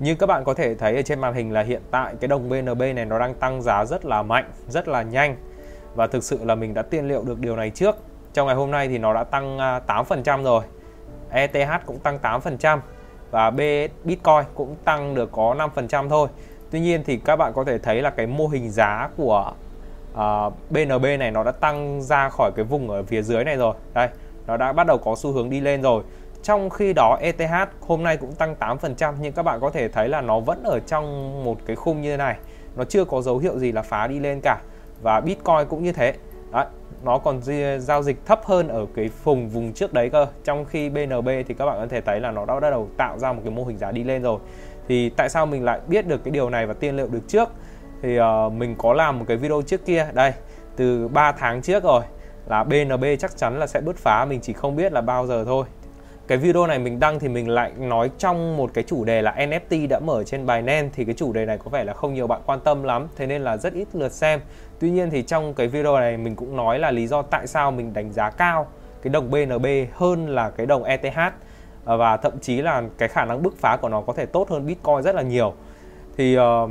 như các bạn có thể thấy ở trên màn hình là hiện tại cái đồng BNB này nó đang tăng giá rất là mạnh, rất là nhanh và thực sự là mình đã tiên liệu được điều này trước. Trong ngày hôm nay thì nó đã tăng à, 8% rồi. ETH cũng tăng 8% và Bitcoin cũng tăng được có 5% thôi. Tuy nhiên thì các bạn có thể thấy là cái mô hình giá của à, uh, BNB này nó đã tăng ra khỏi cái vùng ở phía dưới này rồi. Đây, nó đã bắt đầu có xu hướng đi lên rồi. Trong khi đó ETH hôm nay cũng tăng 8% nhưng các bạn có thể thấy là nó vẫn ở trong một cái khung như thế này. Nó chưa có dấu hiệu gì là phá đi lên cả. Và Bitcoin cũng như thế. Đấy, nó còn giao dịch thấp hơn ở cái vùng vùng trước đấy cơ. Trong khi BNB thì các bạn có thể thấy là nó đã bắt đầu tạo ra một cái mô hình giá đi lên rồi. Thì tại sao mình lại biết được cái điều này và tiên liệu được trước? Thì uh, mình có làm một cái video trước kia đây từ 3 tháng trước rồi là BNB chắc chắn là sẽ bứt phá mình chỉ không biết là bao giờ thôi cái video này mình đăng thì mình lại nói trong một cái chủ đề là NFT đã mở trên Binance thì cái chủ đề này có vẻ là không nhiều bạn quan tâm lắm thế nên là rất ít lượt xem. Tuy nhiên thì trong cái video này mình cũng nói là lý do tại sao mình đánh giá cao cái đồng BNB hơn là cái đồng ETH à, và thậm chí là cái khả năng bứt phá của nó có thể tốt hơn Bitcoin rất là nhiều. Thì uh,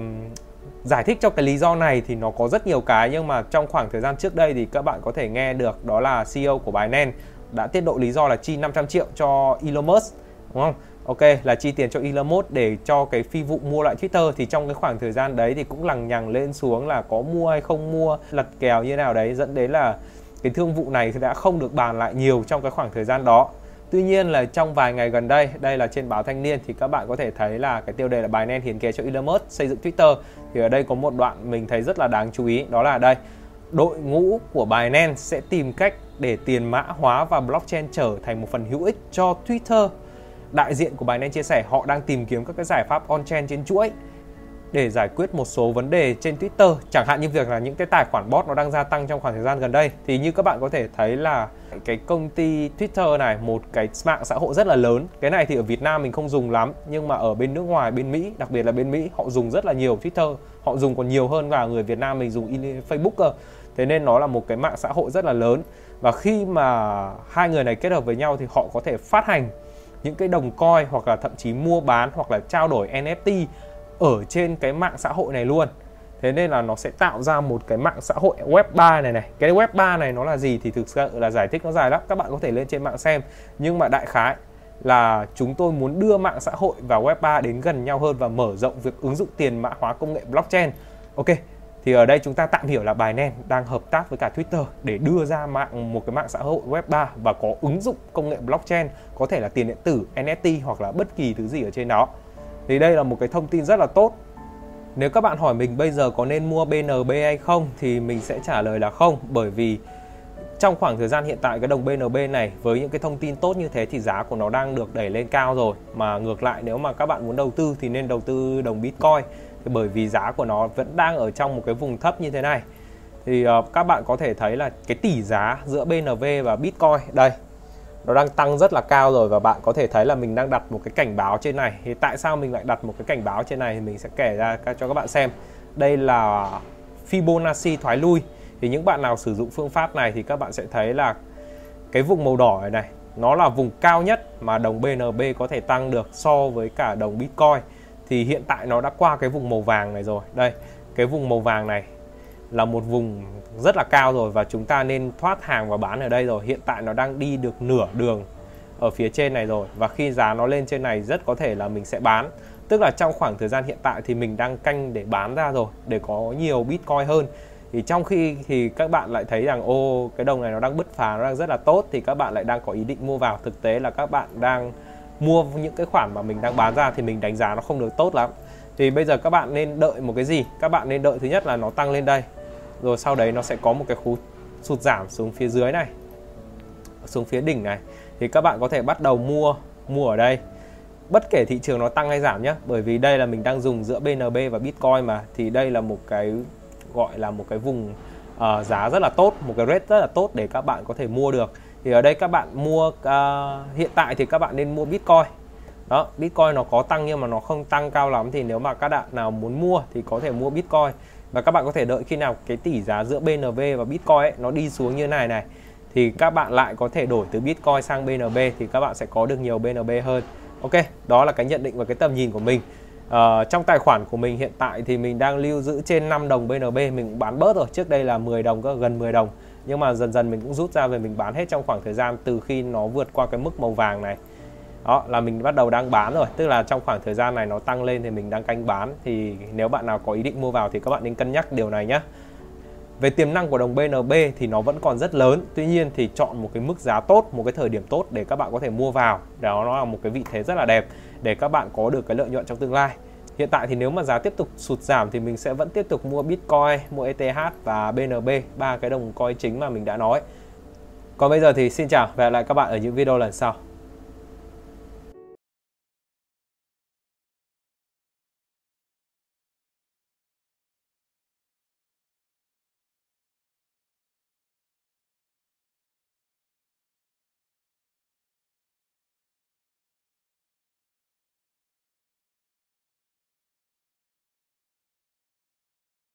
giải thích cho cái lý do này thì nó có rất nhiều cái nhưng mà trong khoảng thời gian trước đây thì các bạn có thể nghe được đó là CEO của Binance đã tiết lộ lý do là chi 500 triệu cho Elon Musk đúng không? Ok là chi tiền cho Elon Musk để cho cái phi vụ mua lại Twitter thì trong cái khoảng thời gian đấy thì cũng lằng nhằng lên xuống là có mua hay không mua lật kèo như nào đấy dẫn đến là cái thương vụ này thì đã không được bàn lại nhiều trong cái khoảng thời gian đó Tuy nhiên là trong vài ngày gần đây, đây là trên báo Thanh niên thì các bạn có thể thấy là cái tiêu đề là bài nen hiến kế cho Elon Musk xây dựng Twitter. Thì ở đây có một đoạn mình thấy rất là đáng chú ý, đó là đây. Đội ngũ của Binance sẽ tìm cách để tiền mã hóa và blockchain trở thành một phần hữu ích cho Twitter. Đại diện của Binance chia sẻ họ đang tìm kiếm các cái giải pháp on-chain trên chuỗi để giải quyết một số vấn đề trên Twitter. Chẳng hạn như việc là những cái tài khoản bot nó đang gia tăng trong khoảng thời gian gần đây. Thì như các bạn có thể thấy là cái công ty Twitter này, một cái mạng xã hội rất là lớn. Cái này thì ở Việt Nam mình không dùng lắm, nhưng mà ở bên nước ngoài, bên Mỹ, đặc biệt là bên Mỹ, họ dùng rất là nhiều Twitter. Họ dùng còn nhiều hơn cả người Việt Nam mình dùng Facebook cơ. Thế nên nó là một cái mạng xã hội rất là lớn và khi mà hai người này kết hợp với nhau thì họ có thể phát hành những cái đồng coin hoặc là thậm chí mua bán hoặc là trao đổi NFT ở trên cái mạng xã hội này luôn. Thế nên là nó sẽ tạo ra một cái mạng xã hội web 3 này này. Cái web 3 này nó là gì thì thực sự là giải thích nó dài lắm. Các bạn có thể lên trên mạng xem. Nhưng mà đại khái là chúng tôi muốn đưa mạng xã hội và web 3 đến gần nhau hơn và mở rộng việc ứng dụng tiền mã hóa công nghệ blockchain. Ok thì ở đây chúng ta tạm hiểu là Binance đang hợp tác với cả Twitter để đưa ra mạng, một cái mạng xã hội web 3 và có ứng dụng công nghệ blockchain, có thể là tiền điện tử NFT hoặc là bất kỳ thứ gì ở trên đó. Thì đây là một cái thông tin rất là tốt. Nếu các bạn hỏi mình bây giờ có nên mua BNB hay không thì mình sẽ trả lời là không, bởi vì trong khoảng thời gian hiện tại cái đồng BNB này với những cái thông tin tốt như thế thì giá của nó đang được đẩy lên cao rồi. Mà ngược lại, nếu mà các bạn muốn đầu tư thì nên đầu tư đồng Bitcoin bởi vì giá của nó vẫn đang ở trong một cái vùng thấp như thế này. Thì uh, các bạn có thể thấy là cái tỷ giá giữa BNB và Bitcoin đây nó đang tăng rất là cao rồi và bạn có thể thấy là mình đang đặt một cái cảnh báo trên này. Thì tại sao mình lại đặt một cái cảnh báo trên này thì mình sẽ kể ra cho các bạn xem. Đây là Fibonacci thoái lui. Thì những bạn nào sử dụng phương pháp này thì các bạn sẽ thấy là cái vùng màu đỏ này, này nó là vùng cao nhất mà đồng BNB có thể tăng được so với cả đồng Bitcoin thì hiện tại nó đã qua cái vùng màu vàng này rồi. Đây, cái vùng màu vàng này là một vùng rất là cao rồi và chúng ta nên thoát hàng và bán ở đây rồi. Hiện tại nó đang đi được nửa đường ở phía trên này rồi và khi giá nó lên trên này rất có thể là mình sẽ bán. Tức là trong khoảng thời gian hiện tại thì mình đang canh để bán ra rồi, để có nhiều bitcoin hơn. Thì trong khi thì các bạn lại thấy rằng, ô, cái đồng này nó đang bứt phá, nó đang rất là tốt thì các bạn lại đang có ý định mua vào. Thực tế là các bạn đang mua những cái khoản mà mình đang bán ra thì mình đánh giá nó không được tốt lắm. Thì bây giờ các bạn nên đợi một cái gì? Các bạn nên đợi thứ nhất là nó tăng lên đây rồi sau đấy nó sẽ có một cái khu sụt giảm xuống phía dưới này xuống phía đỉnh này. Thì các bạn có thể bắt đầu mua mua ở đây. Bất kể thị trường nó tăng hay giảm nhé bởi vì đây là mình đang dùng giữa BNB và Bitcoin mà thì đây là một cái gọi là một cái vùng uh, giá rất là tốt một cái rate rất là tốt để các bạn có thể mua được thì ở đây các bạn mua uh, hiện tại thì các bạn nên mua Bitcoin. Đó Bitcoin nó có tăng nhưng mà nó không tăng cao lắm thì nếu mà các bạn nào muốn mua thì có thể mua Bitcoin. Và các bạn có thể đợi khi nào cái tỷ giá giữa BNB và Bitcoin ấy, nó đi xuống như này này thì các bạn lại có thể đổi từ Bitcoin sang BNB thì các bạn sẽ có được nhiều BNB hơn. Ok đó là cái nhận định và cái tầm nhìn của mình. Uh, trong tài khoản của mình hiện tại thì mình đang lưu giữ trên 5 đồng BNB mình cũng bán bớt rồi trước đây là 10 đồng cơ gần 10 đồng nhưng mà dần dần mình cũng rút ra về mình bán hết trong khoảng thời gian từ khi nó vượt qua cái mức màu vàng này. Đó, là mình bắt đầu đang bán rồi. Tức là trong khoảng thời gian này nó tăng lên thì mình đang canh bán. Thì nếu bạn nào có ý định mua vào thì các bạn nên cân nhắc điều này nhé về tiềm năng của đồng BNB thì nó vẫn còn rất lớn. Tuy nhiên thì chọn một cái mức giá tốt, một cái thời điểm tốt để các bạn có thể mua vào. Đó, nó là một cái vị thế rất là đẹp để các bạn có được cái lợi nhuận trong tương lai hiện tại thì nếu mà giá tiếp tục sụt giảm thì mình sẽ vẫn tiếp tục mua Bitcoin, mua ETH và BNB ba cái đồng coin chính mà mình đã nói. Còn bây giờ thì xin chào và hẹn lại các bạn ở những video lần sau.